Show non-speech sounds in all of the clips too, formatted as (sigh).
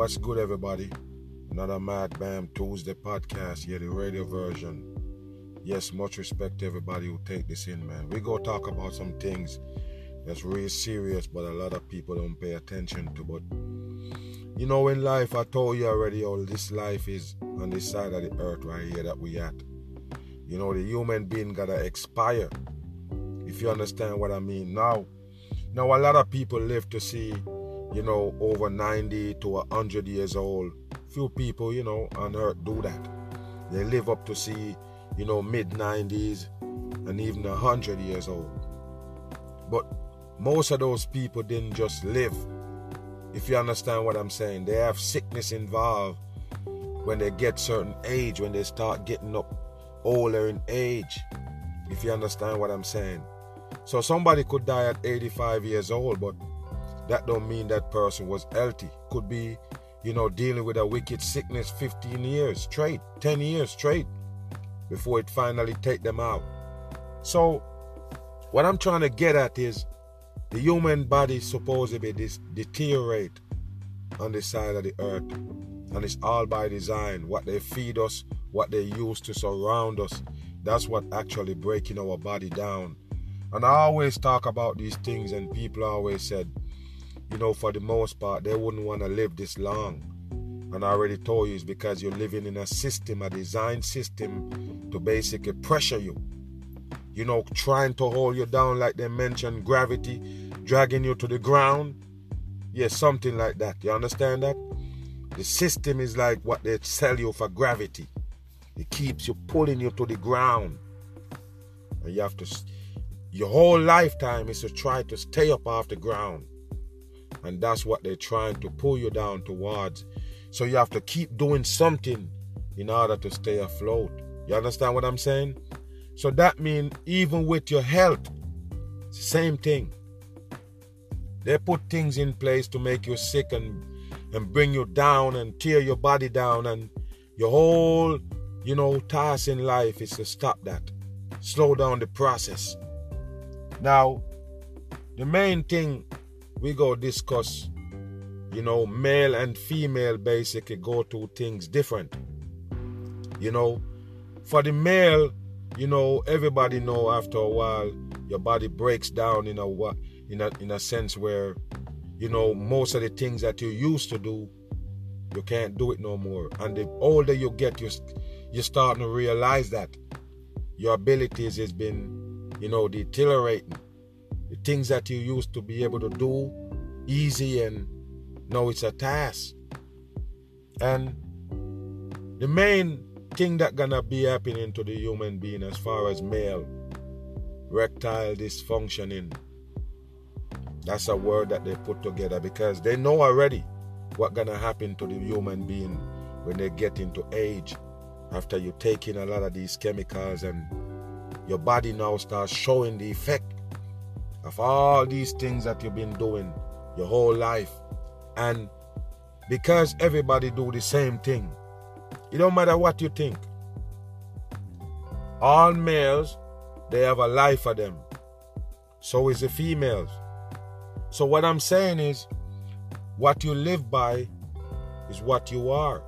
what's good, everybody? Another Mad Bam Tuesday podcast, yeah, the radio version. Yes, much respect to everybody who take this in, man. We go talk about some things that's really serious, but a lot of people don't pay attention to. But you know, in life, I told you already, all this life is on this side of the earth right here that we at. You know, the human being gotta expire. If you understand what I mean. Now, now a lot of people live to see, you know, over 90 to 100 years old. Few people, you know, on earth do that. They live up to see, you know, mid 90s and even 100 years old. But most of those people didn't just live. If you understand what I'm saying, they have sickness involved when they get certain age, when they start getting up older in age. If you understand what I'm saying. So somebody could die at 85 years old, but that don't mean that person was healthy. Could be, you know, dealing with a wicked sickness 15 years straight, 10 years straight before it finally take them out. So what I'm trying to get at is the human body supposed to be this deteriorate on the side of the earth. And it's all by design. What they feed us, what they use to surround us, that's what actually breaking our body down. And I always talk about these things, and people always said, you know, for the most part, they wouldn't want to live this long. And I already told you it's because you're living in a system, a design system to basically pressure you you know, trying to hold you down, like they mentioned, gravity, dragging you to the ground. Yeah, something like that. You understand that? The system is like what they sell you for gravity. It keeps you pulling you to the ground. And you have to, your whole lifetime is to try to stay up off the ground. And that's what they're trying to pull you down towards. So you have to keep doing something in order to stay afloat. You understand what I'm saying? So that means even with your health, same thing. They put things in place to make you sick and and bring you down and tear your body down and your whole, you know, task in life is to stop that. Slow down the process. Now, the main thing we go discuss, you know, male and female basically go to things different. You know, for the male, you know, everybody know after a while your body breaks down in a in a in a sense where, you know, most of the things that you used to do, you can't do it no more. And the older you get, you you're starting to realize that your abilities has been, you know, deteriorating. The things that you used to be able to do easy and now it's a task. And the main thing that gonna be happening to the human being as far as male erectile dysfunctioning that's a word that they put together because they know already what gonna happen to the human being when they get into age after you take in a lot of these chemicals and your body now starts showing the effect of all these things that you've been doing your whole life and because everybody do the same thing it don't matter what you think. All males, they have a life for them. So is the females. So what I'm saying is, what you live by is what you are.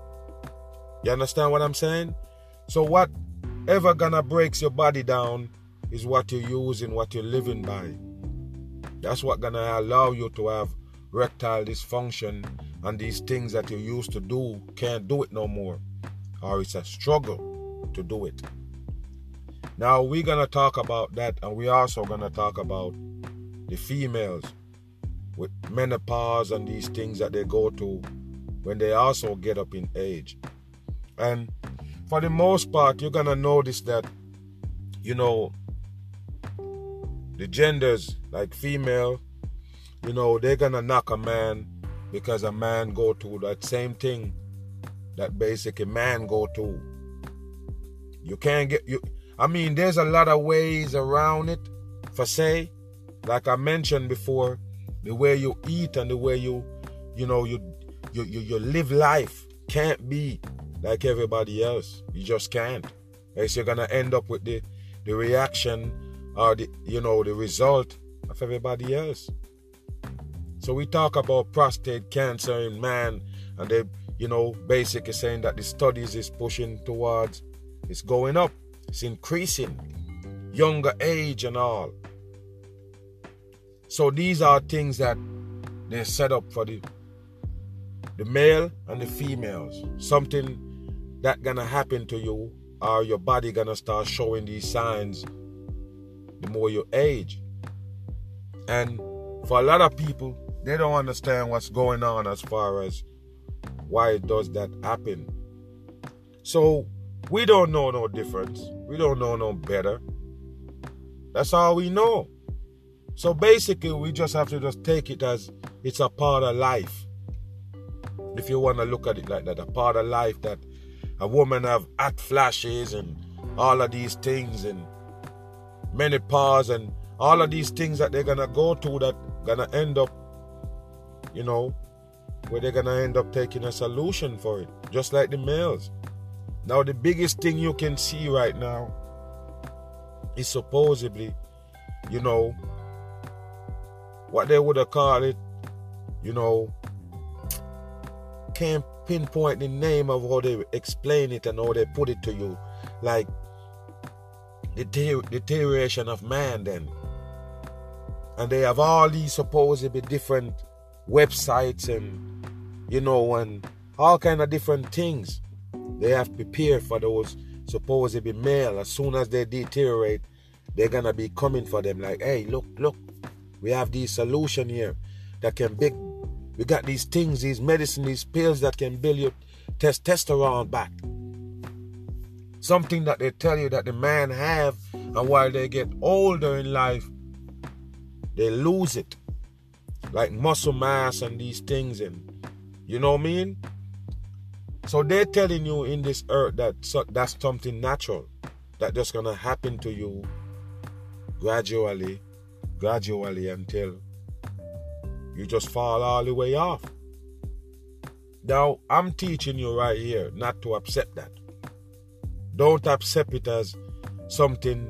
You understand what I'm saying? So whatever gonna breaks your body down is what you're using, what you're living by. That's what gonna allow you to have erectile dysfunction and these things that you used to do can't do it no more or it's a struggle to do it. Now, we're to talk about that, and we're also to talk about the females with menopause and these things that they go to when they also get up in age. And for the most part, you're to notice that, you know, the genders, like female, you know, they're to knock a man because a man go to that same thing that basically man go to. You can't get you. I mean, there's a lot of ways around it. For say, like I mentioned before, the way you eat and the way you, you know, you you you, you live life can't be like everybody else. You just can't. Else you're gonna end up with the the reaction or the you know the result of everybody else. So we talk about prostate cancer in man and they, you know, basically saying that the studies is pushing towards, it's going up, it's increasing, younger age and all. So these are things that they set up for the the male and the females. Something that gonna happen to you, or your body gonna start showing these signs the more you age. And for a lot of people, they don't understand what's going on as far as why it does that happen. So we don't know no difference. We don't know no better. That's all we know. So basically, we just have to just take it as it's a part of life. If you want to look at it like that, a part of life that a woman have hot flashes and all of these things and menopause and all of these things that they're gonna go to that gonna end up, you know, where they're gonna end up taking a solution for it, just like the males. Now, the biggest thing you can see right now is supposedly, you know, what they would have called it, you know, can't pinpoint the name of how they explain it and how they put it to you. Like the deterioration of man then. And they have all these supposedly different websites and you know and all kind of different things. They have prepared for those supposedly male. As soon as they deteriorate, they're gonna be coming for them like, hey, look, look, we have this solution here that can big we got these things, these medicine, these pills that can build your testosterone back. Something that they tell you that the man have, and while they get older in life, they lose it. Like muscle mass and these things, and you know what I mean? So they're telling you in this earth that that's something natural that just gonna happen to you gradually, gradually until you just fall all the way off. Now, I'm teaching you right here not to accept that. Don't accept it as something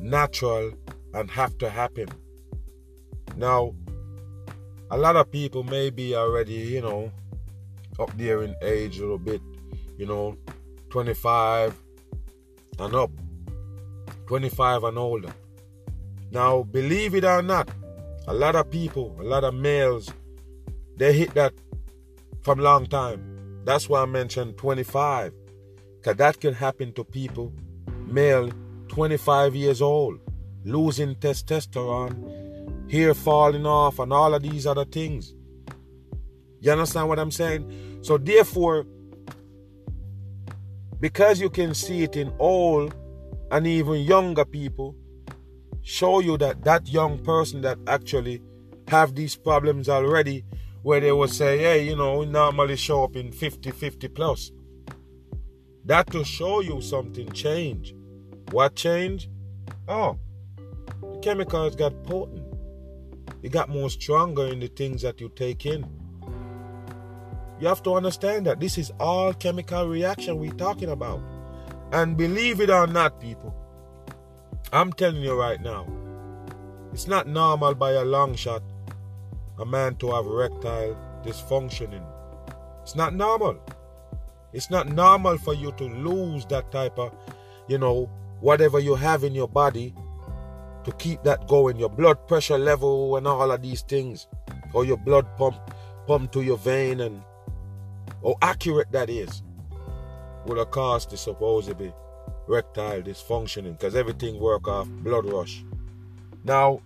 natural and have to happen. Now, a lot of people may be already, you know, up there in age a little bit, you know, 25 and up, 25 and older. Now, believe it or not, a lot of people, a lot of males, they hit that from long time. That's why I mentioned 25. Because that can happen to people, male, 25 years old, losing testosterone, hair falling off, and all of these other things. You understand what I'm saying? So, therefore, because you can see it in old and even younger people, show you that that young person that actually have these problems already where they will say hey you know we normally show up in 50 50 plus that to show you something change. What change? Oh the chemicals got potent. It got more stronger in the things that you take in. You have to understand that this is all chemical reaction we're talking about. And believe it or not people I'm telling you right now, it's not normal by a long shot a man to have erectile dysfunctioning. It's not normal. It's not normal for you to lose that type of, you know, whatever you have in your body to keep that going, your blood pressure level and all of these things, or your blood pump pump to your vein and how accurate that is have caused the supposedly erectile dysfunctioning because everything work off blood rush. Now,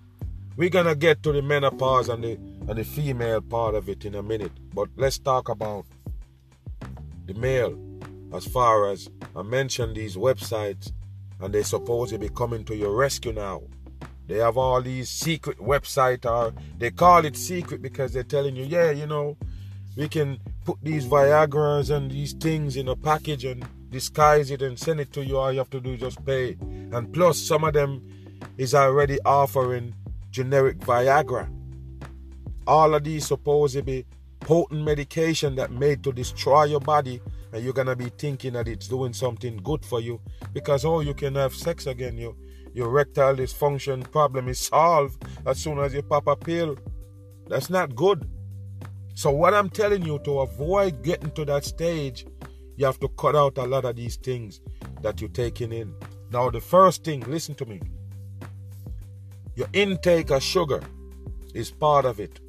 we're gonna get to the menopause and the and the female part of it in a minute, but let's talk about the male. As far as I mentioned these websites, and they supposed to be coming to your rescue now. They have all these secret website, or they call it secret because they're telling you, yeah, you know, we can put these Viagra's and these things in a package and disguise it and send it to you. All you have to do is just pay. And plus, some of them is already offering generic Viagra. All of these supposedly potent medication that made to destroy your body, and you're gonna be thinking that it's doing something good for you because oh, you can have sex again. Your your erectile dysfunction problem is solved as soon as you pop a pill. That's not good. So, what I'm telling you to avoid getting to that stage, you have to cut out a lot of these things that you're taking in. Now, the first thing, listen to me. Your intake of sugar is part of it.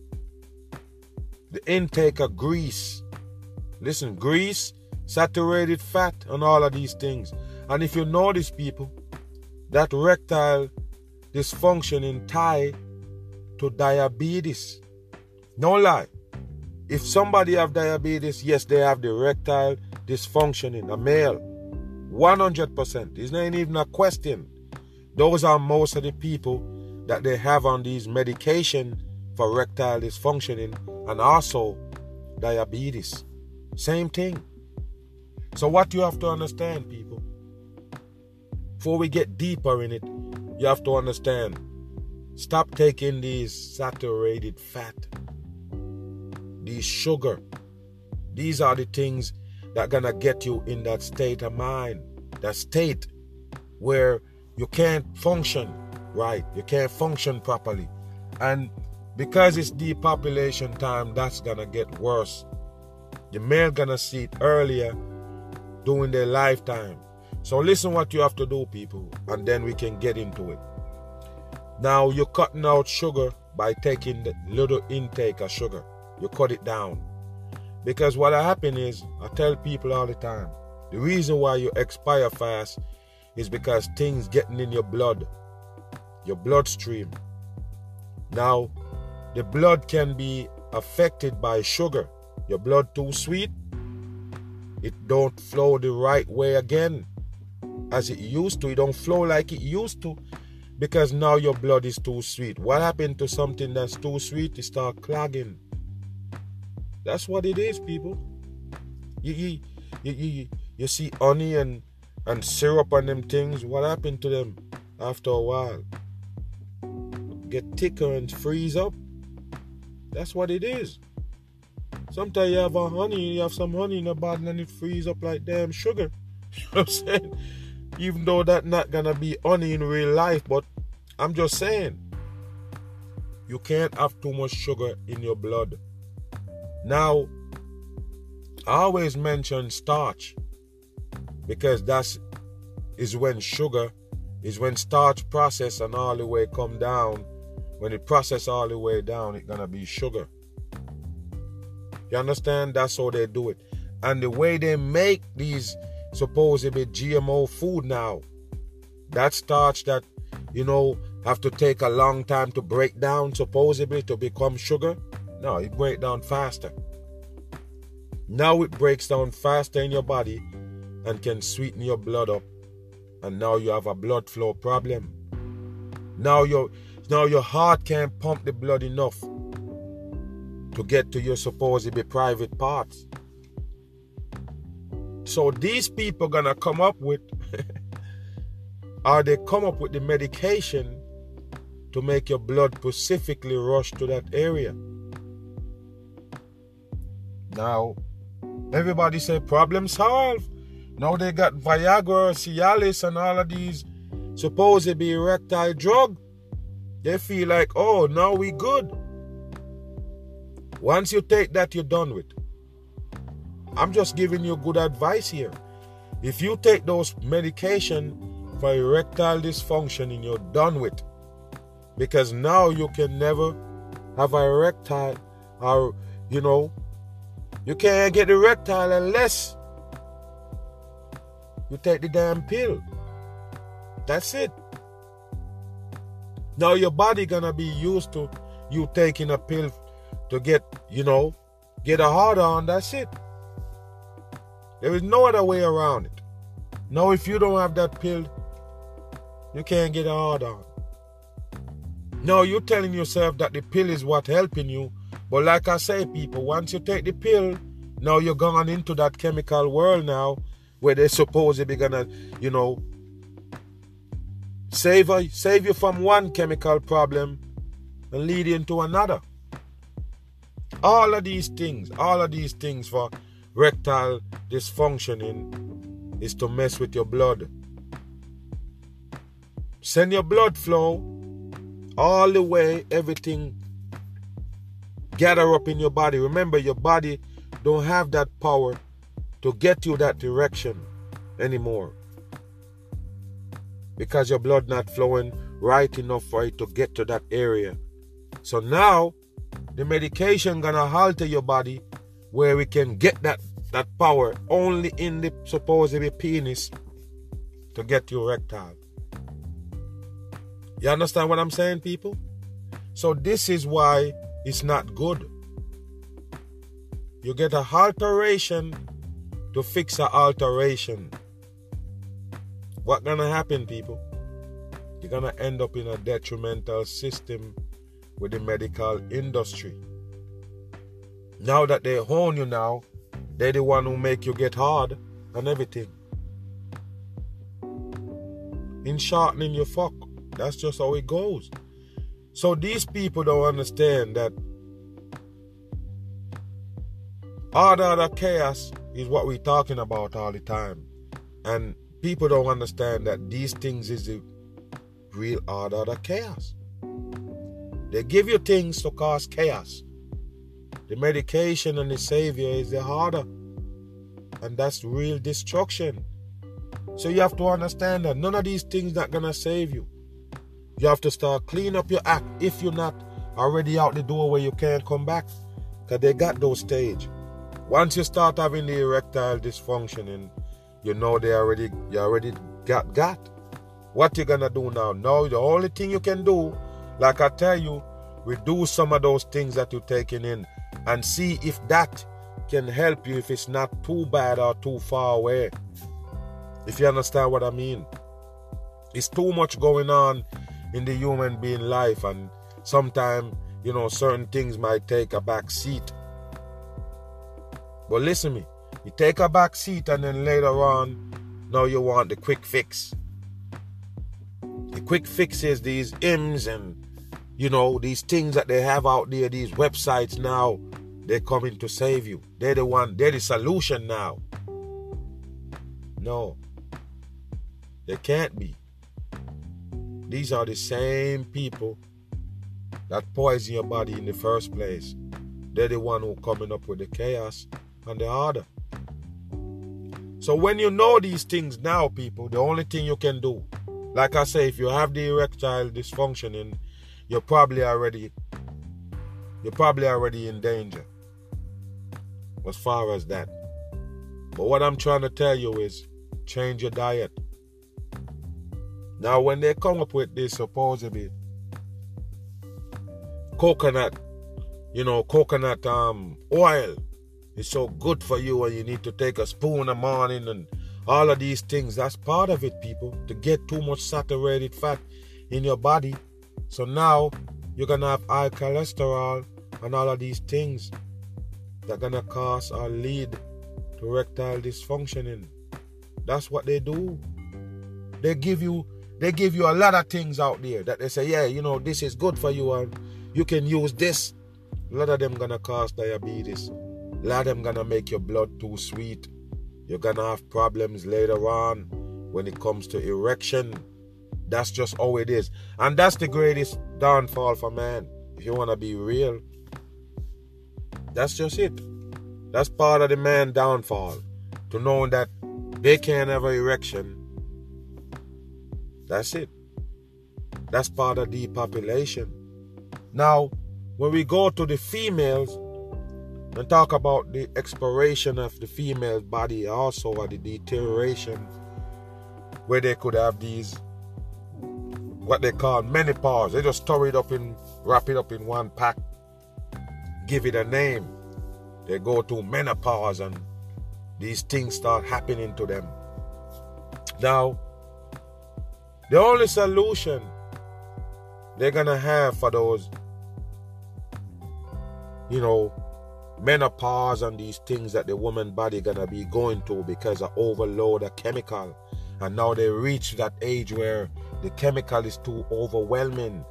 The intake of grease. Listen, grease, saturated fat, and all of these things. And if you notice, people, that erectile dysfunction in tie to diabetes. No lie. If somebody have diabetes, yes, they have the erectile dysfunction in a male. 100%. It's not even a question. Those are most of the people that they have on these medication for erectile dysfunctioning and also diabetes. Same thing. So what you have to understand, people, before we get deeper in it, you have to understand. Stop taking these saturated fat, these sugar. These are the things that gonna get you in that state of mind, that state where you can't function right, you can't function properly. And because it's depopulation time, that's gonna get worse. The male gonna see it earlier during their lifetime. So listen what you have to do, people, and then we can get into it. Now you're cutting out sugar by taking the little intake of sugar. You cut it down. Because what happen is, I tell people all the time, the reason why you expire fast is because things getting in your blood, your bloodstream. Now, the blood can be affected by sugar. Your blood too sweet, it don't flow the right way again as it used to. It don't flow like it used to because now your blood is too sweet. What happened to something that's too sweet? It start clogging. That's what it is, people. You you you you, you see honey and and syrup and them things. What happened to them after a while? Get thicker and freeze up. That's what it is. Sometimes you have a honey, you have some honey in a bottle and it freeze up like damn sugar. (laughs) You know what I'm saying? even though that's not gonna be honey in real life, but I'm just saying you can't have too much sugar in your blood. Now, I always mention starch because that's is when sugar is when starch process and all the way come down. When it process all the way down, it's gonna be sugar. You understand? That's how they do it. And the way they make these supposedly GMO food now. That starch that, you know, have to take a long time to break down, supposedly to become sugar. No, it breaks down faster. Now it breaks down faster in your body and can sweeten your blood up. And now you have a blood flow problem. Now your now your heart can't pump the blood enough to get to your supposedly private parts. So these people gonna come up with (laughs) or they come up with the medication to make your blood specifically rush to that area. Now, everybody say problem solved. Now they got Viagra, Cialis, and all of these supposed to be erectile drug. They feel like, oh, now we good. Once you take that, you're done with. I'm just giving you good advice here. If you take those medication for erectile dysfunction you're done with, because now you can never have a erectile or you know you can't get erectile unless you take the damn pill. That's it. Now your body gonna be used to you taking a pill to get, you know, get a hard on. That's it. There is no other way around it. Now, if you don't have that pill, you can't get a hard on. No, you're telling yourself that the pill is what helping you. But like I say, people, once you take the pill, now you're gone into that chemical world now where they're supposedly gonna, you know, save, save you from one chemical problem and lead you into another. All of these things, all of these things for rectal dysfunctioning is to mess with your blood. Send your blood flow all the way, everything gather up in your body. Remember, your body don't have that power to get you that direction anymore because your blood not flowing right enough for it to get to that area. So now the medication gonna alter your body where we can get that that power only in the supposedly penis to get you erectile. You understand what I'm saying, people? So this is why it's not good. You get a alteration to fix a alteration. What gonna happen, people? You're gonna end up in a detrimental system with the medical industry. Now that they own you now, they're the one who make you get hard and everything. In shortening your fuck. That's just how it goes. So these people don't understand that order of chaos is what we're talking about all the time. And people don't understand that these things is the real order of chaos. They give you things to cause chaos. The medication and the savior is the harder. And that's real destruction. So you have to understand that none of these things not gonna save you. You have to start clean up your act if you're not already out the door where you can't come back. Cause they got those stage. Once you start having the erectile dysfunction and you know they already you already got got. What you gonna do now? No, the only thing you can do, like I tell you, reduce some of those things that you're taking in and see if that can help you if it's not too bad or too far away. If you understand what I mean. It's too much going on in the human being life and sometimes, you know, certain things might take a back seat. But listen me, you take a back seat and then later on, now you want the quick fix. The quick fix is these Hims and you know these things that they have out there, these websites now, they're coming to save you. They're the one, they're the solution now. No. They can't be. These are the same people that poison your body in the first place. They're the one who coming up with the chaos and the order. So when you know these things now, people, the only thing you can do, like I say, if you have the erectile dysfunctioning, you're probably already you're probably already in danger. As far as that. But what I'm trying to tell you is change your diet. Now when they come up with this supposedly coconut, you know, coconut um oil it's so good for you and you need to take a spoon a morning and all of these things. That's part of it, people. To get too much saturated fat in your body. So now you're gonna have high cholesterol and all of these things that gonna cause or lead to erectile dysfunctioning. That's what they do. They give you they give you a lot of things out there that they say, yeah, you know, this is good for you and you can use this. A lot of them gonna cause diabetes. A lot of them gonna make your blood too sweet. You're gonna have problems later on when it comes to erection. That's just how it is. And that's the greatest downfall for man. If you wanna be real. That's just it. That's part of the man downfall. To know that they can't have an erection. That's it. That's part of depopulation. Now, when we go to the females, and talk about the exploration of the female body also or the deterioration where they could have these what they call menopause. They just store it up in wrap it up in one pack give it a name. They go to menopause and these things start happening to them. Now the only solution they're gonna have for those you know menopause and these things that the woman body gonna be going to because of overload of chemical. And now they reach that age where the chemical is too overwhelming.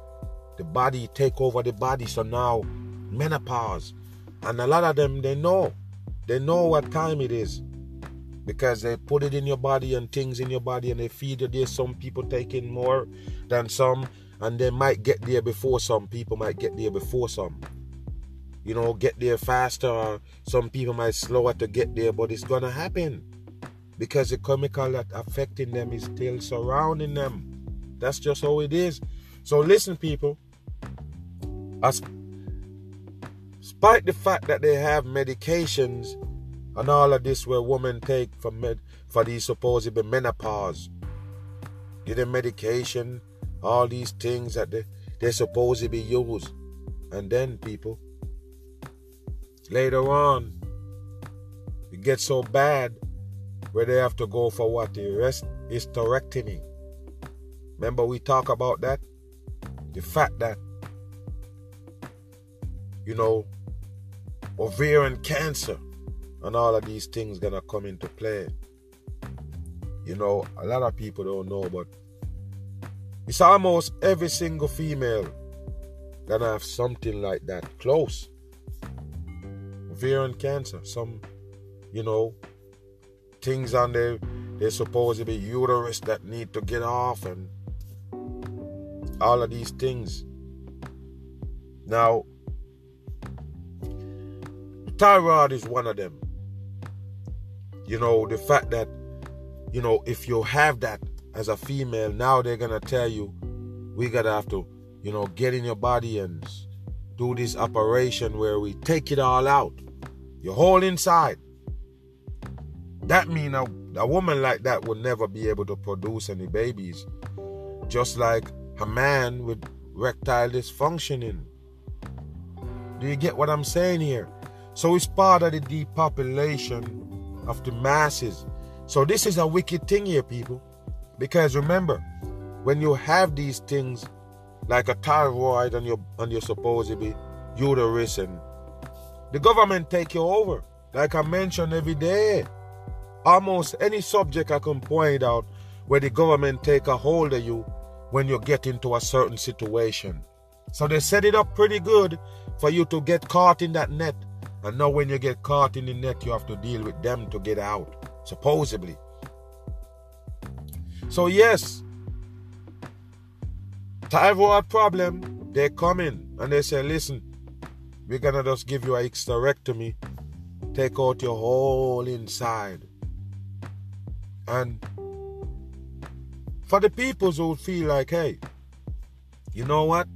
The body take over the body. So now menopause. And a lot of them they know. They know what time it is. Because they put it in your body and things in your body and they feed you. There some people taking more than some. And they might get there before some. People might get there before some you know, get there faster, some people might slower to get there, but it's gonna happen because the chemical that affecting them is still surrounding them. That's just how it is. So listen, people. As despite the fact that they have medications and all of this where women take for med for these supposed menopause, get a medication, all these things that they, they're supposed to be used. And then people later on it gets so bad where they have to go for what the rest hysterectomy. Remember we talk about that? The fact that you know ovarian cancer and all of these things gonna come into play. You know, a lot of people don't know, but it's almost every single female gonna have something like that close. Ovarian cancer, some, you know, things on there they're supposed to be uterus that need to get off and all of these things. Now, thyroid is one of them. You know, the fact that, you know, if you have that as a female, now they're to tell you, we got to have to, you know, get in your body and do this operation where we take it all out, your whole inside. That means a, a woman like that would never be able to produce any babies. Just like a man with erectile dysfunctioning. Do you get what I'm saying here? So it's part of the depopulation of the masses. So this is a wicked thing here, people. Because remember, when you have these things like a thyroid on your on your supposedly uterus and the government take you over. Like I mentioned every day. Almost any subject I can point out where the government take a hold of you when you get into a certain situation. So they set it up pretty good for you to get caught in that net and now, when you get caught in the net, you have to deal with them to get out, supposedly. So, yes, thyroid problem, they come in and they say, listen, we're gonna just give you a hysterectomy, take out your whole inside. And for the people who feel like, hey, you know what?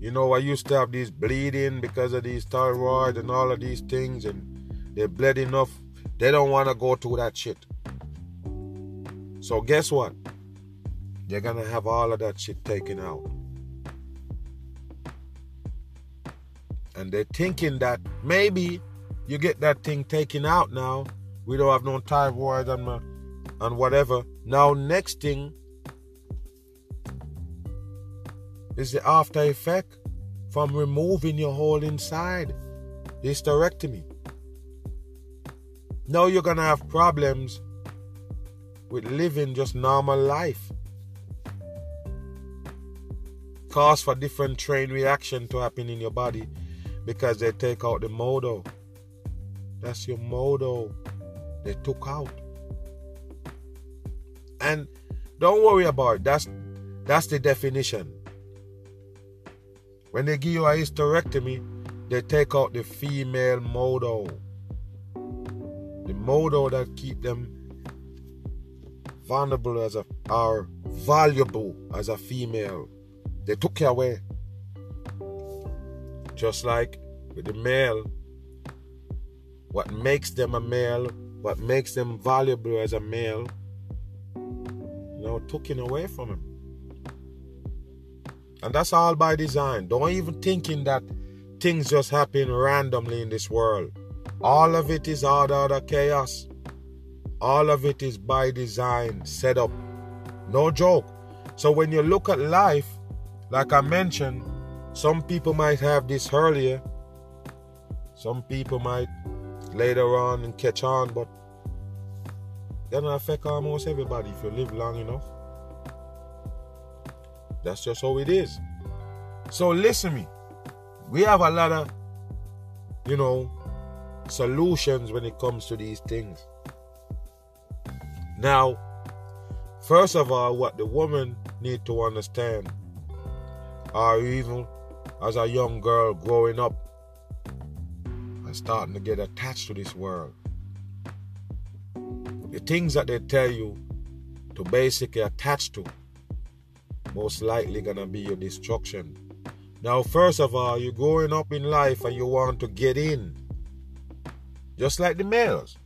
You know, I used to have these bleeding because of these thyroid and all of these things, and they bled enough. They don't want to go through that shit. So guess what? They're gonna have all of that shit taken out. And they're thinking that maybe you get that thing taken out now. We don't have no thyroid and, uh, and whatever. Now, next thing, is the after effect from removing your whole inside. Hysterectomy. Now you're gonna have problems with living just normal life. Cause for different train reaction to happen in your body because they take out the modo. That's your modo. They took out. And don't worry about it. That's that's the definition. When they give you a hysterectomy, they take out the female modo. The modo that keep them vulnerable as a are valuable as a female. They took it away. Just like with the male, what makes them a male, what makes them valuable as a male, you know, taken away from him. And that's all by design. Don't even thinking that things just happen randomly in this world. All of it is order of chaos. All of it is by design, set up. No joke. So when you look at life, like I mentioned, some people might have this earlier. Some people might later on and catch on, but that'll affect almost everybody if you live long enough. That's just how it is. So listen me. We have a lot of, you know, solutions when it comes to these things. Now, first of all, what the woman need to understand, or even as a young girl growing up, and starting to get attached to this world. The things that they tell you to basically attach to, most likely gonna be your destruction. Now, first of all, you're growing up in life and you want to get in. Just like the males.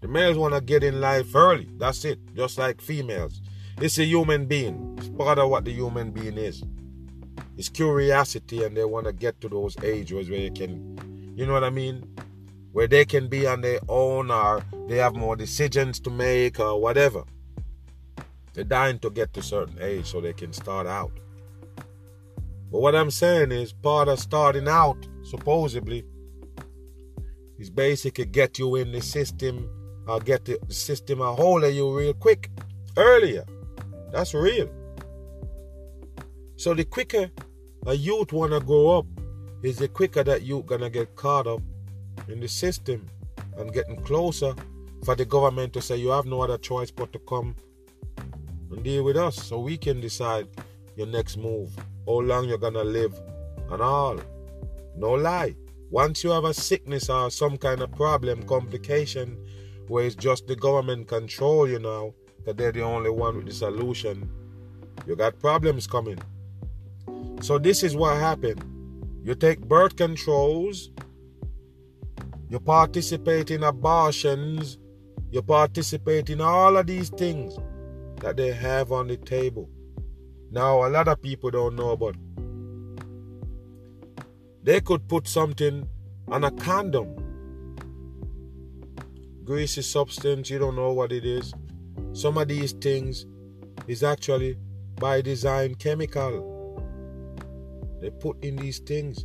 The males want to get in life early. That's it. Just like females. It's a human being. It's part of what the human being is. It's curiosity and they want to get to those ages where you can, you know what I mean? Where they can be on their own or they have more decisions to make or whatever. They're dying to get to certain age so they can start out. But what I'm saying is part of starting out, supposedly, is basically get you in the system or get the system a hold of you real quick, earlier. That's real. So the quicker a youth wanna grow up, is the quicker that you gonna get caught up in the system and getting closer for the government to say you have no other choice but to come and deal with us so we can decide your next move, how long you're gonna live, and all. No lie. Once you have a sickness or some kind of problem, complication, where it's just the government control you now, that they're the only one with the solution, you got problems coming. So this is what happened. You take birth controls, you participate in abortions, you participate in all of these things that they have on the table. Now, a lot of people don't know, but they could put something on a condom. Greasy substance, you don't know what it is. Some of these things is actually by design chemical. They put in these things.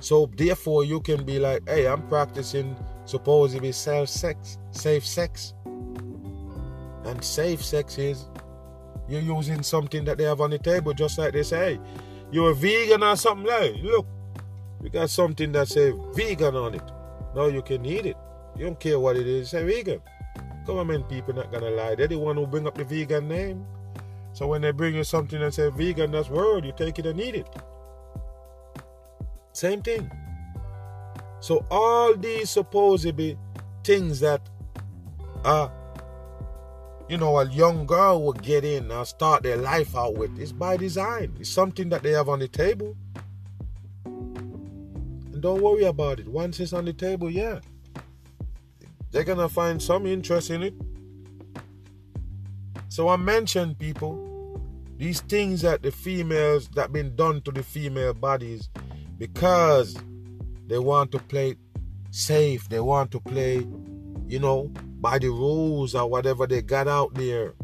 So therefore you can be like, hey, I'm practicing supposedly safe sex, safe sex. And safe sex is you're using something that they have on the table, just like they say, you're a vegan or something like look, you got something that say vegan on it. Now you can eat it. You don't care what it is, say vegan. Government people not gonna lie. They're the one who bring up the vegan name. So when they bring you something that say vegan, that's word, you take it and eat it. Same thing. So all these supposedly things that uh you know a young girl will get in and start their life out with is by design. It's something that they have on the table. And don't worry about it. Once it's on the table, yeah. They're gonna find some interest in it. So I mentioned people these things that the females that been done to the female bodies because they want to play safe. They want to play, you know, by the rules or whatever they got out there.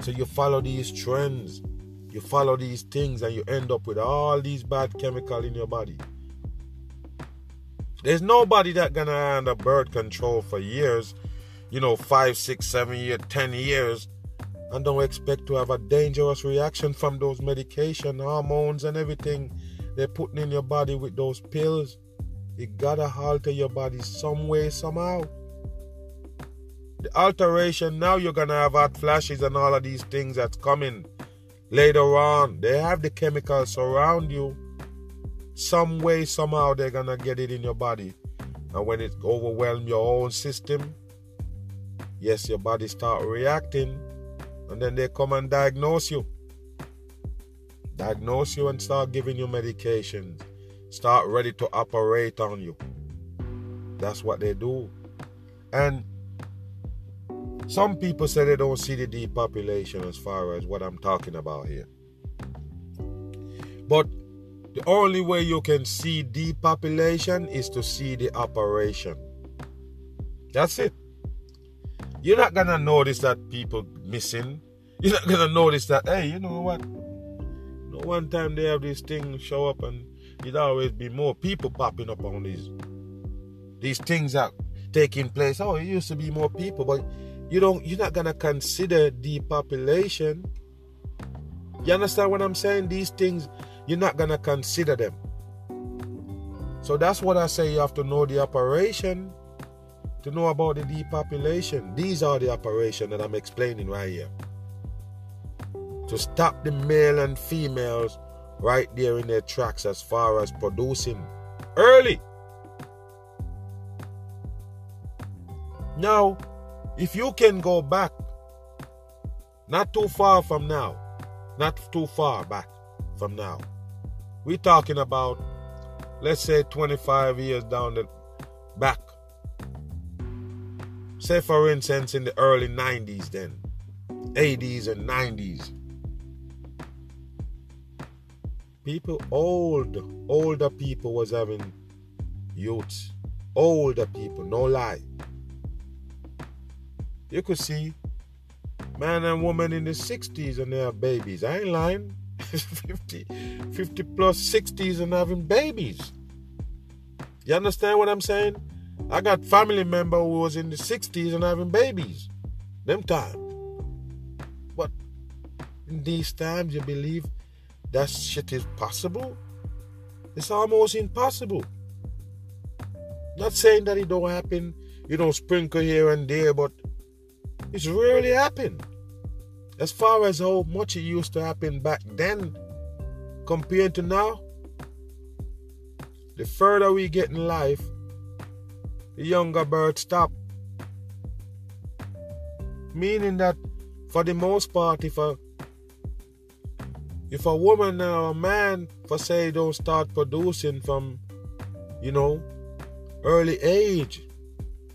So you follow these trends, you follow these things, and you end up with all these bad chemical in your body. There's nobody that gonna under birth control for years, you know, five, six, seven years, ten years, and don't expect to have a dangerous reaction from those medication, hormones, and everything they're putting in your body with those pills. It gotta alter your body some way, somehow. The alteration, now you're gonna have hot flashes and all of these things that's coming later on. They have the chemicals around you. Some way, somehow, they're gonna get it in your body. And when it overwhelms your own system, yes, your body start reacting, and then they come and diagnose you diagnose you and start giving you medications, start ready to operate on you. That's what they do. And some people say they don't see the depopulation as far as what I'm talking about here. But the only way you can see depopulation is to see the operation. That's it. You're not gonna notice that people missing. You're not gonna notice that, hey, you know what? One time they have this thing show up and it always be more people popping up on these these things that taking place. Oh, it used to be more people, but you don't you're not gonna consider the population. You understand what I'm saying? These things you're not gonna consider them. So that's what I say you have to know the operation to know about the depopulation. These are the operation that I'm explaining right here to stop the male and females right there in their tracks as far as producing early. Now, if you can go back, not too far from now, not too far back from now, we're talking about, let's say, 25 years down the back. Say, for instance, in the early 90s, then 80s and 90s. People, old, older people was having youths. Older people, no lie. You could see man and woman in the 60s and they have babies. I ain't lying. (laughs) 50, 50 plus 60s and having babies. You understand what I'm saying? I got family member who was in the 60s and having babies. Them time. But in these times you believe that shit is possible? It's almost impossible. Not saying that it don't happen, you don't sprinkle here and there, but it's rarely happened. As far as how much it used to happen back then compared to now, the further we get in life, the younger birds stop. Meaning that for the most part, if a if a woman or a man, for say, don't start producing from, you know, early age,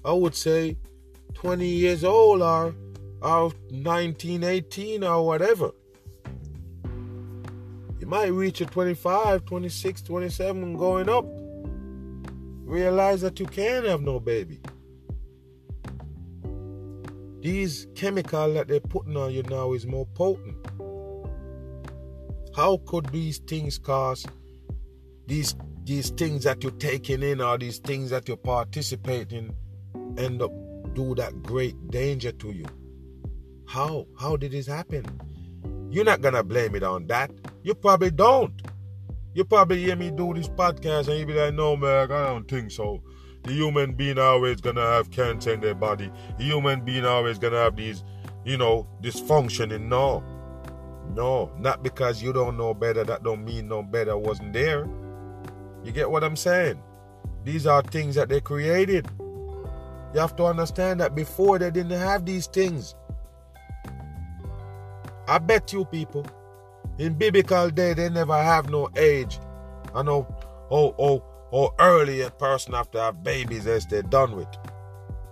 I would say 20 years old or, or 19, 18 or whatever. You might reach a 25, 26, 27 going up. Realize that you can't have no baby. These chemical that they're putting on you now is more potent. How could these things cause these these things that you're taking in or these things that you're participating end up do that great danger to you? How? How did this happen? You're not gonna blame it on that. You probably don't. You probably hear me do this podcast and you be like, no man, I don't think so. The human being always gonna have cancer in their body. The human being always gonna have these, you know, dysfunctioning. No. No, not because you don't know better, that don't mean no better wasn't there. You get what I'm saying? These are things that they created. You have to understand that before they didn't have these things. I bet you people, in biblical day, they never have no age. I know, oh, oh, oh, early a person have to have babies as they're done with.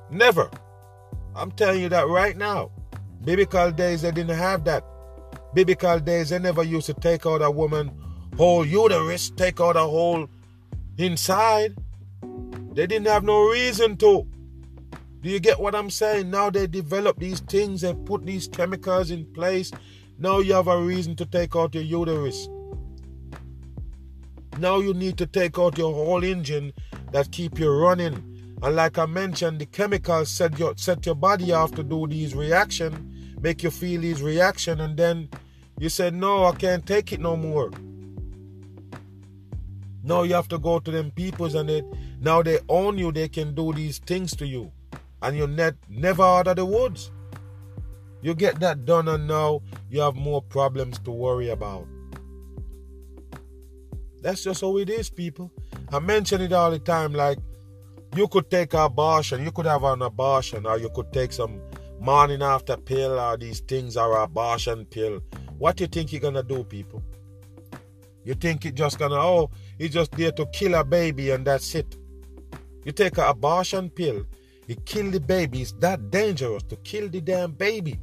Never. I'm telling you that right now. Biblical days, they didn't have that. Biblical days, they never used to take out a woman whole uterus, take out a whole inside. They didn't have no reason to. Do you get what I'm saying? Now they develop these things and put these chemicals in place. Now you have a reason to take out your uterus. Now you need to take out your whole engine that keep you running. And like I mentioned, the chemicals set your set your body off to do these reaction, make you feel his reaction, and then you said, No, I can't take it no more. Now you have to go to them peoples and they now they own you, they can do these things to you and you're net never out of the woods. You get that done, and now you have more problems to worry about. That's just how it is, people. I mention it all the time. Like, you could take an abortion, you could have an abortion, or you could take some morning after pill, or these things, or abortion pill. What you think you're gonna do, people? You think it just gonna, oh, it's just there to kill a baby and that's it. You take an abortion pill, he kill the baby. It's that dangerous to kill the damn baby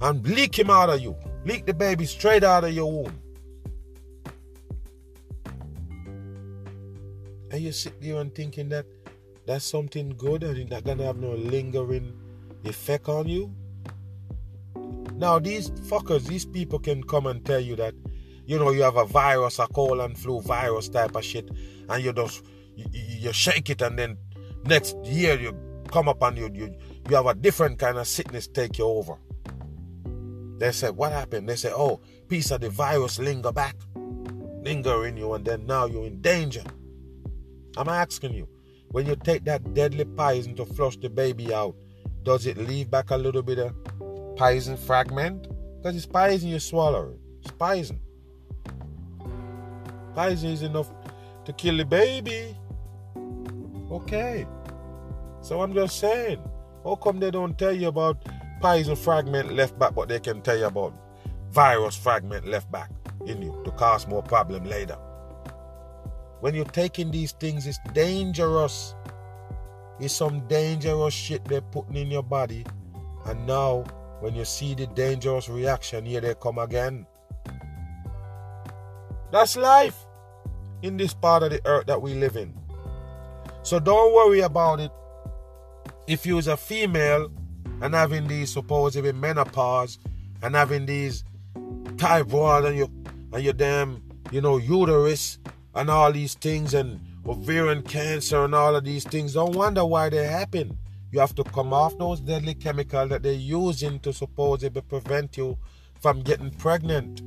and leak him out of you. Leak the baby straight out of your womb. And you sit there and thinking that that's something good and it's not gonna have no lingering effect on you. Now these fuckers, these people can come and tell you that, you know, you have a virus, a cold and flu virus type of shit, and you just you, you shake it and then next year you come up and you, you, you have a different kind of sickness take you over. They said, what happened? They said, oh, piece of the virus linger back, linger in you, and then now you're in danger. I'm asking you, when you take that deadly poison to flush the baby out, does it leave back a little bit of poison fragment? Because it's poison you swallow. It's poison. Poison is enough to kill the baby. Okay. So I'm just saying, How come they don't tell you about poison fragment left back, but they can tell you about virus fragment left back in you to cause more problem later? When you're taking these things, it's dangerous. It's some dangerous shit they're putting in your body. And now, when you see the dangerous reaction, here they come again. That's life in this part of the earth that we live in. So don't worry about it. If you was a female and having these supposedly menopause and having these thyroid and your and your damn, you know, uterus and all these things and ovarian cancer and all of these things, don't wonder why they happen. You have to come off those deadly chemicals that they're using to supposedly prevent you from getting pregnant.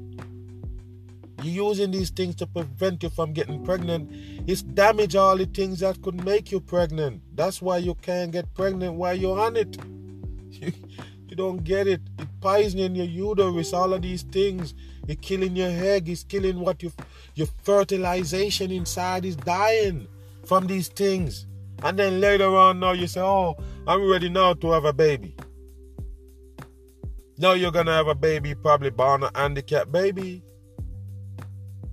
You're using these things to prevent you from getting pregnant. It's damage all the things that could make you pregnant. That's why you can't get pregnant while you're on it. (laughs) you don't get it. It's poisoning your uterus, all of these things. It's killing your egg. It's killing what you, your fertilization inside is dying from these things. And then later on, now you say, oh, I'm ready now to have a baby. Now you're gonna have a baby, probably born a handicapped baby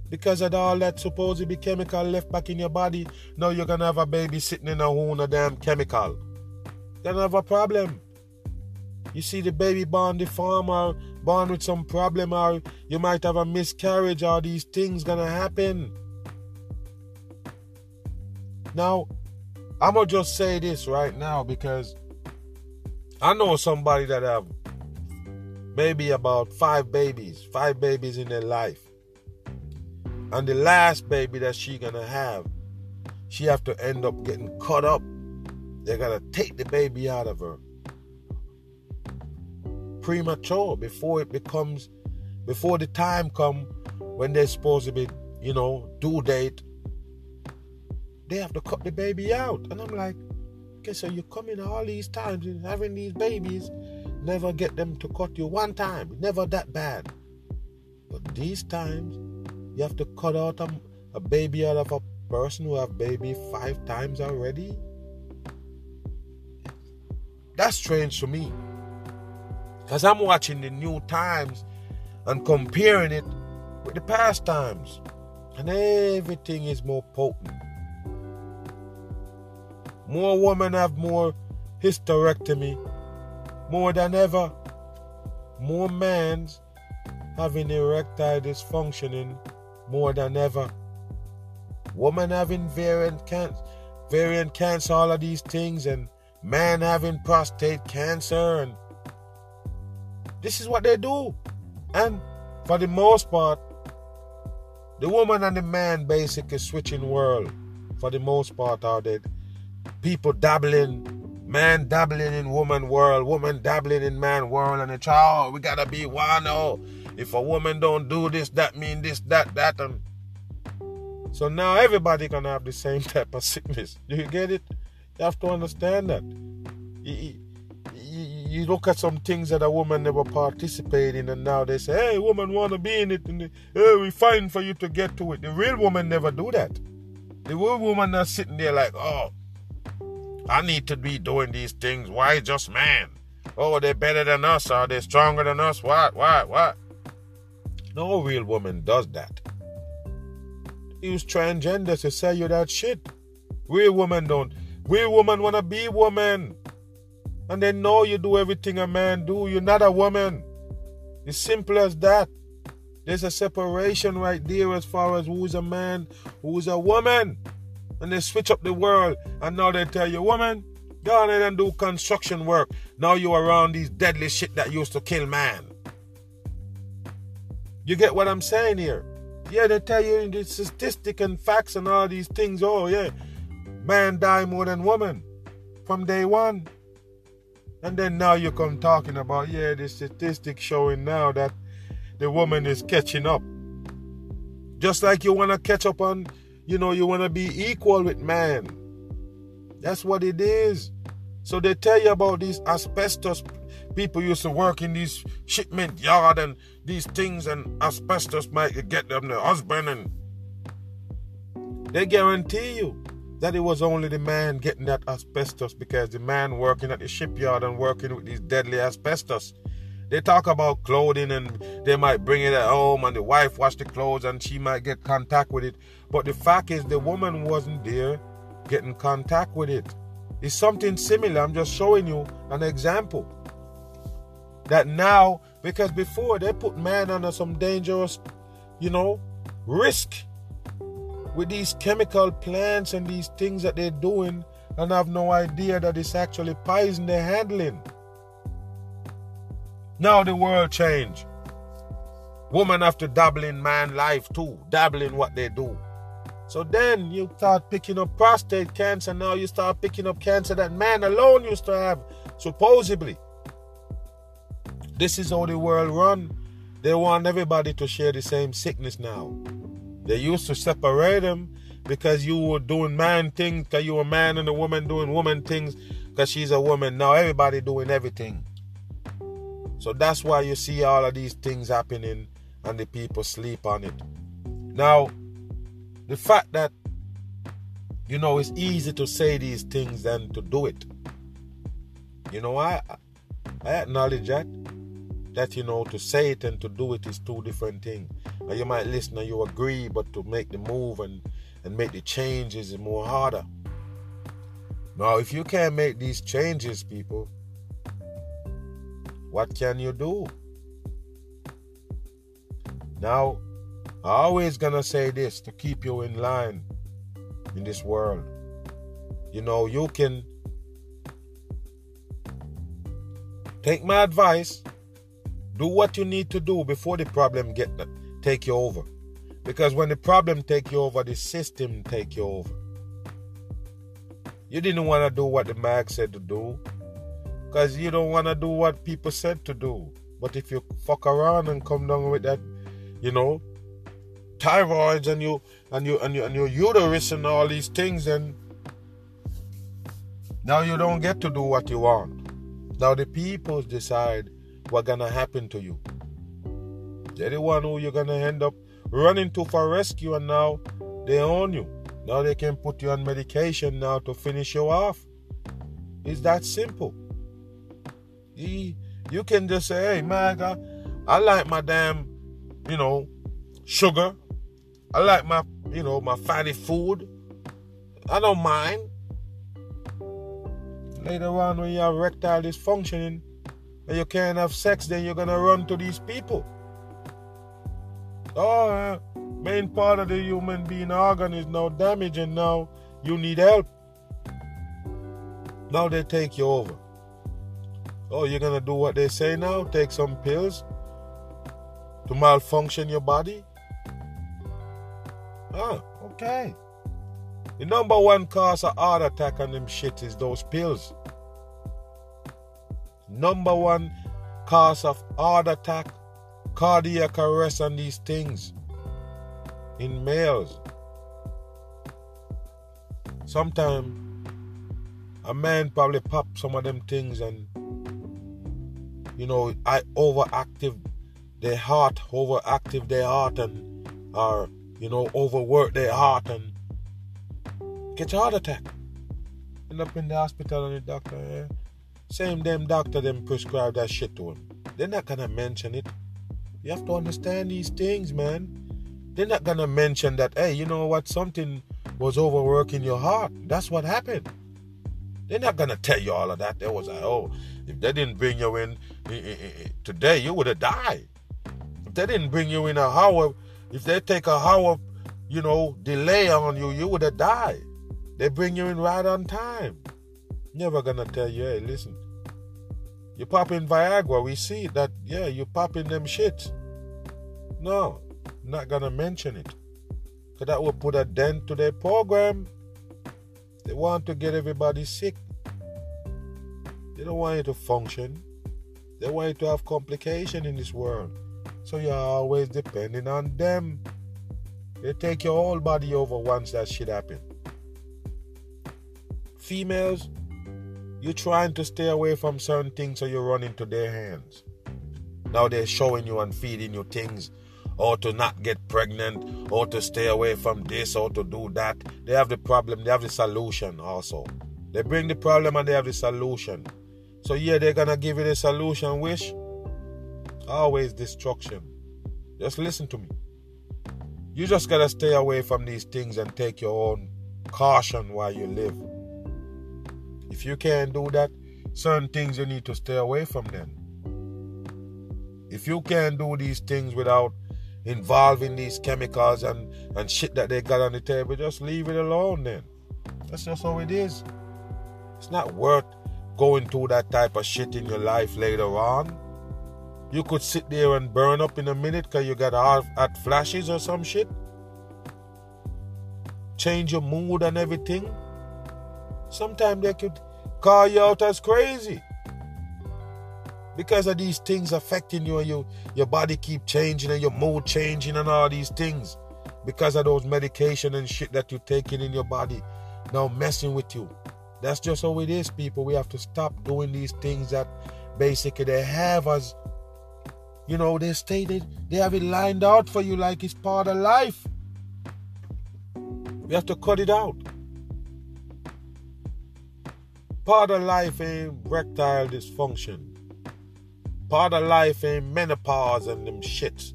because of all that supposedly chemical left back in your body. Now you're gonna have a baby sitting in a wound of damn chemical. Gonna have a problem. You see the baby born deformed or born with some problem or you might have a miscarriage or these things gonna happen. Now, I'm gonna just say this right now because I know somebody that have maybe about five babies, five babies in their life and the last baby that she gonna have, she have to end up getting cut up. They're gonna take the baby out of her premature before it becomes before the time come when they're supposed to be, you know, due date. They have to cut the baby out. And I'm like, okay, so you're coming all these times and having these babies, never get them to cut you one time. Never that bad. But these times you have to cut out a, a baby out of a person who have baby five times already? That's strange to me. Because I'm watching the new times and comparing it with the past times. And everything is more potent. More women have more hysterectomy more than ever. More men having erectile dysfunctioning more than ever. Women having ovarian cancer, ovarian cancer, all of these things, and man having prostate cancer, and this is what they do. And for the most part, the woman and the man basically switching world. For the most part, are they people dabbling, man dabbling in woman world, woman dabbling in man world, and it's oh, we gotta be one. Oh, if a woman don't do this, that mean this, that, that, and so now everybody gonna have the same (laughs) type of sickness. Do you get it? You have to understand that. You, look at some things that a woman never participated in, and now they say, "Hey, woman wanna be in it," and hey, we fine for you to get to it. The real woman never do that. The real woman not sitting there like, "Oh, I need to be doing these things. Why just man? Oh, they're better than us. Are they stronger than us? What? What? What?" No real woman does that. Use transgender to sell you that shit. Real woman don't. Real woman wanna be woman. And they know you do everything a man do. You're not a woman. It's simple as that. There's a separation right there as far as who's a man, who's a woman. And they switch up the world. And now they tell you, woman, go ahead and do construction work. Now you're around these deadly shit that used to kill man. You get what I'm saying here? Yeah, they tell you in the statistic and facts and all these things. Oh, yeah, man die more than woman from day one. And then now you come talking about, yeah, the statistics showing now that the woman is catching up. Just like you want to catch up on, you know, you want to be equal with man. That's what it is. So they tell you about these asbestos people used to work in these shipment yard and these things and asbestos might get them the husband and they guarantee you that it was only the man getting that asbestos because the man working at the shipyard and working with these deadly asbestos. They talk about clothing and they might bring it at home and the wife wash the clothes and she might get contact with it. But the fact is the woman wasn't there getting contact with it. It's something similar. I'm just showing you an example. That now, because before they put man under some dangerous, you know, risk with these chemical plants and these things that they're doing and have no idea that it's actually poison they're handling. Now the world change. Women have to dabble in man life too, dabble in what they do. So then you start picking up prostate cancer. Now you start picking up cancer that man alone used to have, supposedly. This is how the world run. They want everybody to share the same sickness now. They used to separate them because you were doing man things, because you were a man and a woman doing woman things, because she's a woman. Now everybody doing everything. So that's why you see all of these things happening and the people sleep on it. Now, the fact that you know it's easy to say these things than to do it. You know, I I acknowledge that that you know to say it and to do it is two different things. Now you might listen and you agree, but to make the move and and make the changes is more harder. Now, if you can't make these changes, people, what can you do? Now, I always gonna say this to keep you in line in this world. You know, you can take my advice, do what you need to do before the problem get take you over. Because when the problem take you over, the system take you over. You didn't want to do what the mag said to do. Because you don't want to do what people said to do. But if you fuck around and come down with that, you know, thyroids and you and you and you and your uterus and all these things and now you don't get to do what you want. Now the people decide what's gonna happen to you. They're the one who you're gonna end up running to for rescue and now they own you. Now they can put you on medication now to finish you off. It's that simple. You, can just say, hey man, I, I like my damn, you know, sugar. I like my, you know, my fatty food. I don't mind. Later on, when you have erectile dysfunctioning and you can't have sex, then you're gonna run to these people. Oh, uh, main part of the human being organ is now damaged, and now you need help. Now they take you over. Oh, you're gonna do what they say now? Take some pills to malfunction your body? Ah, okay. The number one cause of heart attack and them shit is those pills. Number one cause of heart attack, cardiac arrest, and these things in males. Sometimes a man probably pop some of them things and you know I overactive their heart, overactive their heart and are you know, overwork their heart and get a heart attack. End up in the hospital and the doctor, eh? Same them doctor them prescribe that shit to him. They're not gonna mention it. You have to understand these things, man. They're not gonna mention that, hey, you know what, something was overworking your heart. That's what happened. They're not gonna tell you all of that. They was like, oh, if they didn't bring you in eh, eh, eh, today, you would have died. If they didn't bring you in a hour if they take a hour, you know, delay on you, you would have died. They bring you in right on time. Never gonna tell you, hey, listen, you pop in Viagra, we see that, yeah, you pop in them shit. No, not gonna mention it. Because that would put a dent to their program. They want to get everybody sick. They don't want you to function. They want you to have complication in this world. So you're always depending on them. They take your whole body over once that shit happen. Females, you're trying to stay away from certain things so you run into their hands. Now they're showing you and feeding you things or to not get pregnant, or to stay away from this, or to do that. They have the problem, they have the solution also. They bring the problem and they have the solution. So, yeah, they're gonna give you the solution, wish. Always destruction. Just listen to me. You just gotta stay away from these things and take your own caution while you live. If you can't do that, certain things you need to stay away from them. If you can't do these things without involving these chemicals and, and shit that they got on the table, just leave it alone then. That's just how it is. It's not worth going through that type of shit in your life later on. You could sit there and burn up in a minute because you got hot flashes or some shit. Change your mood and everything. Sometimes they could call you out as crazy. Because of these things affecting you and you, your body keep changing and your mood changing and all these things. Because of those medication and shit that you're taking in your body now messing with you. That's just how it is, people. We have to stop doing these things that basically they have us you know, they stated they have it lined out for you like it's part of life. We have to cut it out. Part of life ain't erectile dysfunction. Part of life ain't menopause and them shits.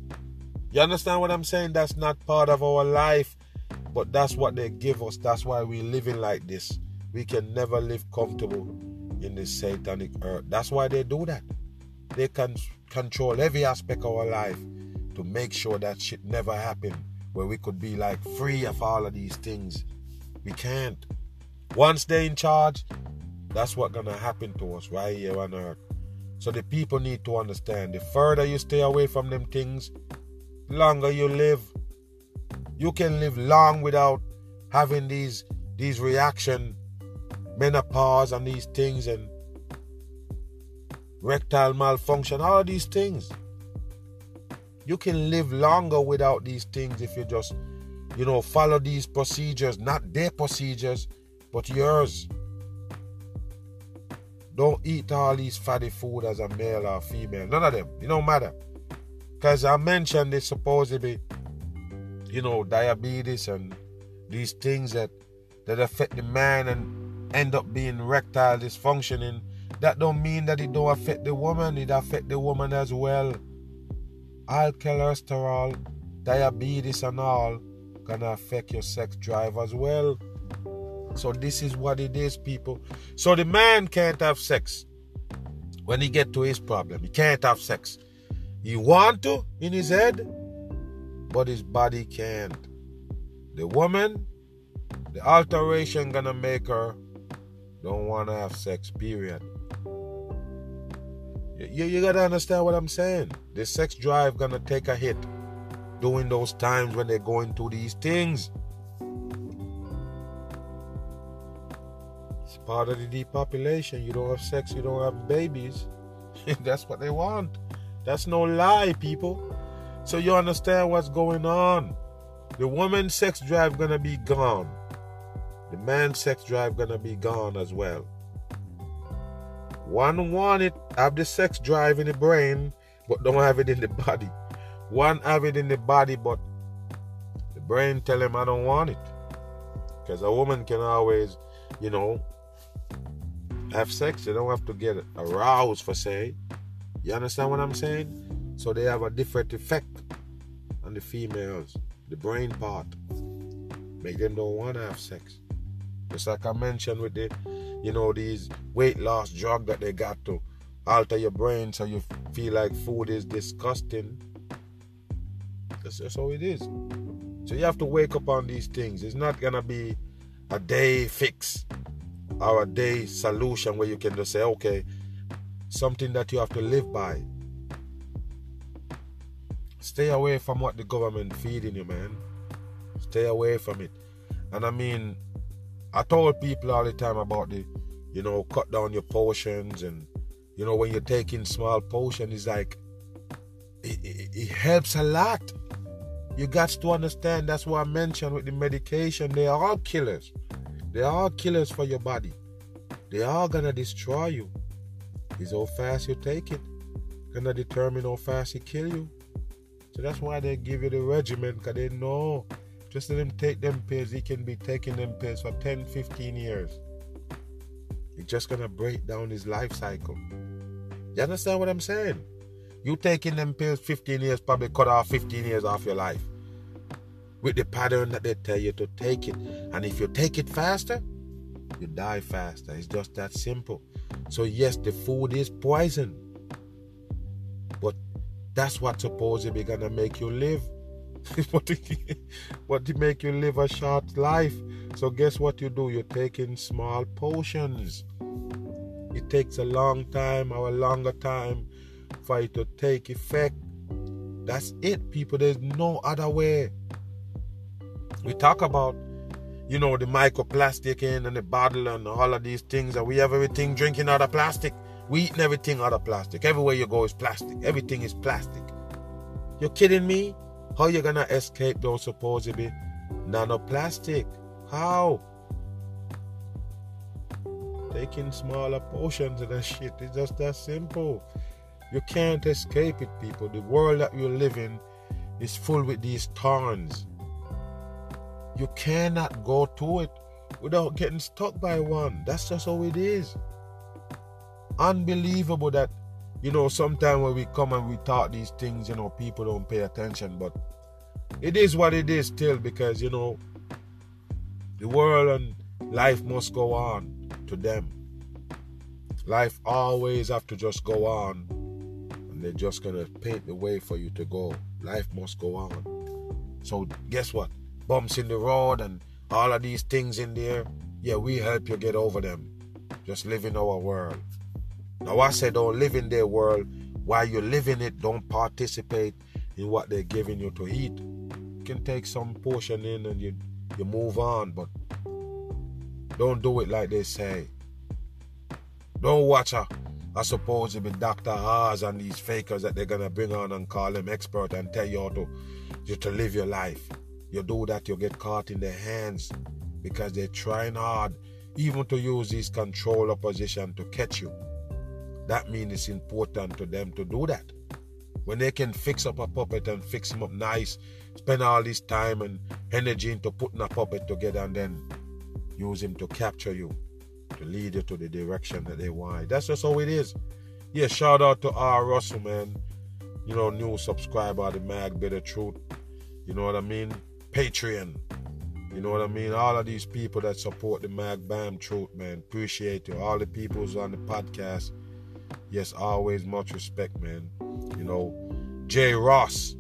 You understand what I'm saying? That's not part of our life, but that's what they give us. That's why we're living like this. We can never live comfortable in this satanic earth. That's why they do that. They can control every aspect of our life to make sure that shit never happen where we could be like free of all of these things. We can't. Once they're in charge, that's what's gonna happen to us right here on earth. So the people need to understand the further you stay away from them things, longer you live. You can live long without having these these reaction, menopause and these things and rectal malfunction, all these things. You can live longer without these things if you just, you know, follow these procedures, not their procedures, but yours. Don't eat all these fatty food as a male or female. None of them. It don't matter. Because I mentioned it's supposed to be, you know, diabetes and these things that that affect the man and end up being erectile dysfunctioning that don't mean that it don't affect the woman, it affect the woman as well. High cholesterol, diabetes and all gonna affect your sex drive as well. So this is what it is, people. So the man can't have sex when he get to his problem. He can't have sex. He want to in his head, but his body can't. The woman, the alteration gonna make her don't wanna have sex, period. You, you gotta understand what I'm saying. The sex drive gonna take a hit during those times when they're going through these things. Part of the depopulation. You don't have sex, you don't have babies. (laughs) That's what they want. That's no lie, people. So you understand what's going on. The woman's sex drive gonna be gone. The man's sex drive gonna be gone as well. One want it, have the sex drive in the brain, but don't have it in the body. One have it in the body, but the brain tell him I don't want it. Because a woman can always, you know, have sex. They don't have to get aroused for say. You understand what I'm saying? So they have a different effect on the females, the brain part. Make them don't want to have sex. Just like I mentioned with the you know, these weight loss drug that they got to alter your brain so you feel like food is disgusting. That's just how it is. So you have to wake up on these things. It's not gonna be a day fix a day solution where you can just say, okay, something that you have to live by. Stay away from what the government feeding you, man. Stay away from it. And I mean, I told people all the time about the, you know, cut down your portions and, you know, when you're taking small portions, it's like, it, it, it helps a lot. You got to understand that's what I mentioned with the medication. They are all killers. They are killers for your body. They are gonna destroy you. Is how fast you take it. Gonna determine how fast it kill you. So that's why they give you the regimen, because they know just let him take them pills. He can be taking them pills for 10, 15 years. It's just gonna break down his life cycle. You understand what I'm saying? You taking them pills 15 years probably cut off 15 years off your life. With the pattern that they tell you to take it. And if you take it faster, you die faster. It's just that simple. So yes, the food is poison. But that's what's supposedly be gonna make you live. (laughs) what to, what make you live a short life. So guess what you do? You're taking small potions. It takes a long time or a longer time for it to take effect. That's it, people. There's no other way. We talk about, you know, the microplastic in and the bottle and all of these things, and we have everything drinking out of plastic. We eating everything out of plastic. Everywhere you go is plastic. Everything is plastic. You're kidding me? How you gonna escape those supposedly nanoplastic? How? Taking smaller portions of that shit. It's just that simple. You can't escape it, people. The world that you live in is full with these thorns. You cannot go to it without getting stuck by one. That's just how it is. Unbelievable that you know, sometimes when we come and we talk these things, you know, people don't pay attention, but it is what it is still because, you know, the world and life must go on to them. Life always have to just go on and they're just gonna paint the way for you to go. Life must go on. So guess what? Bumps in the road and all of these things in there, yeah, we help you get over them. Just live in our world. Now, I say don't live in their world. While you're living it, don't participate in what they're giving you to eat. You can take some portion in and you, you move on, but don't do it like they say. Don't watch a, suppose it be Dr. Oz and these fakers that they're gonna bring on and call them expert and tell you how to, you to live your life. You do that, you get caught in their hands because they're trying hard even to use this control opposition to catch you that means it's important to them to do that. When they can fix up a puppet and fix him up nice, spend all this time and energy into putting a puppet together and then use him to capture you, to lead you to the direction that they want. That's just how it is. Yeah, shout out to R. Russell, man. You know, new subscriber the Mag Bitter Truth. You know what I mean? Patreon. You know what I mean? All of these people that support the Mag Bam Truth, man. Appreciate you. All the people who's on the podcast Yes, always much respect, man. You know, Jay Ross.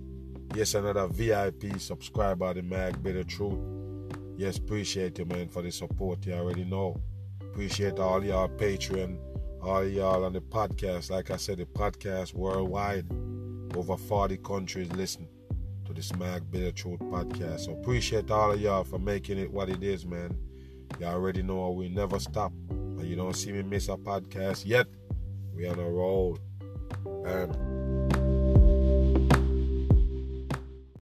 Yes, another VIP subscriber of the Mag Bitter Truth. Yes, appreciate you, man, for the support. You already know. Appreciate all y'all Patreon, all y'all on the podcast. Like I said, the podcast worldwide. Over 40 countries listen the Mag Bitter Truth podcast. So appreciate all of y'all for making it what it is, man. Y'all already know we never stop. And you don't see me miss a podcast yet. We on a roll. And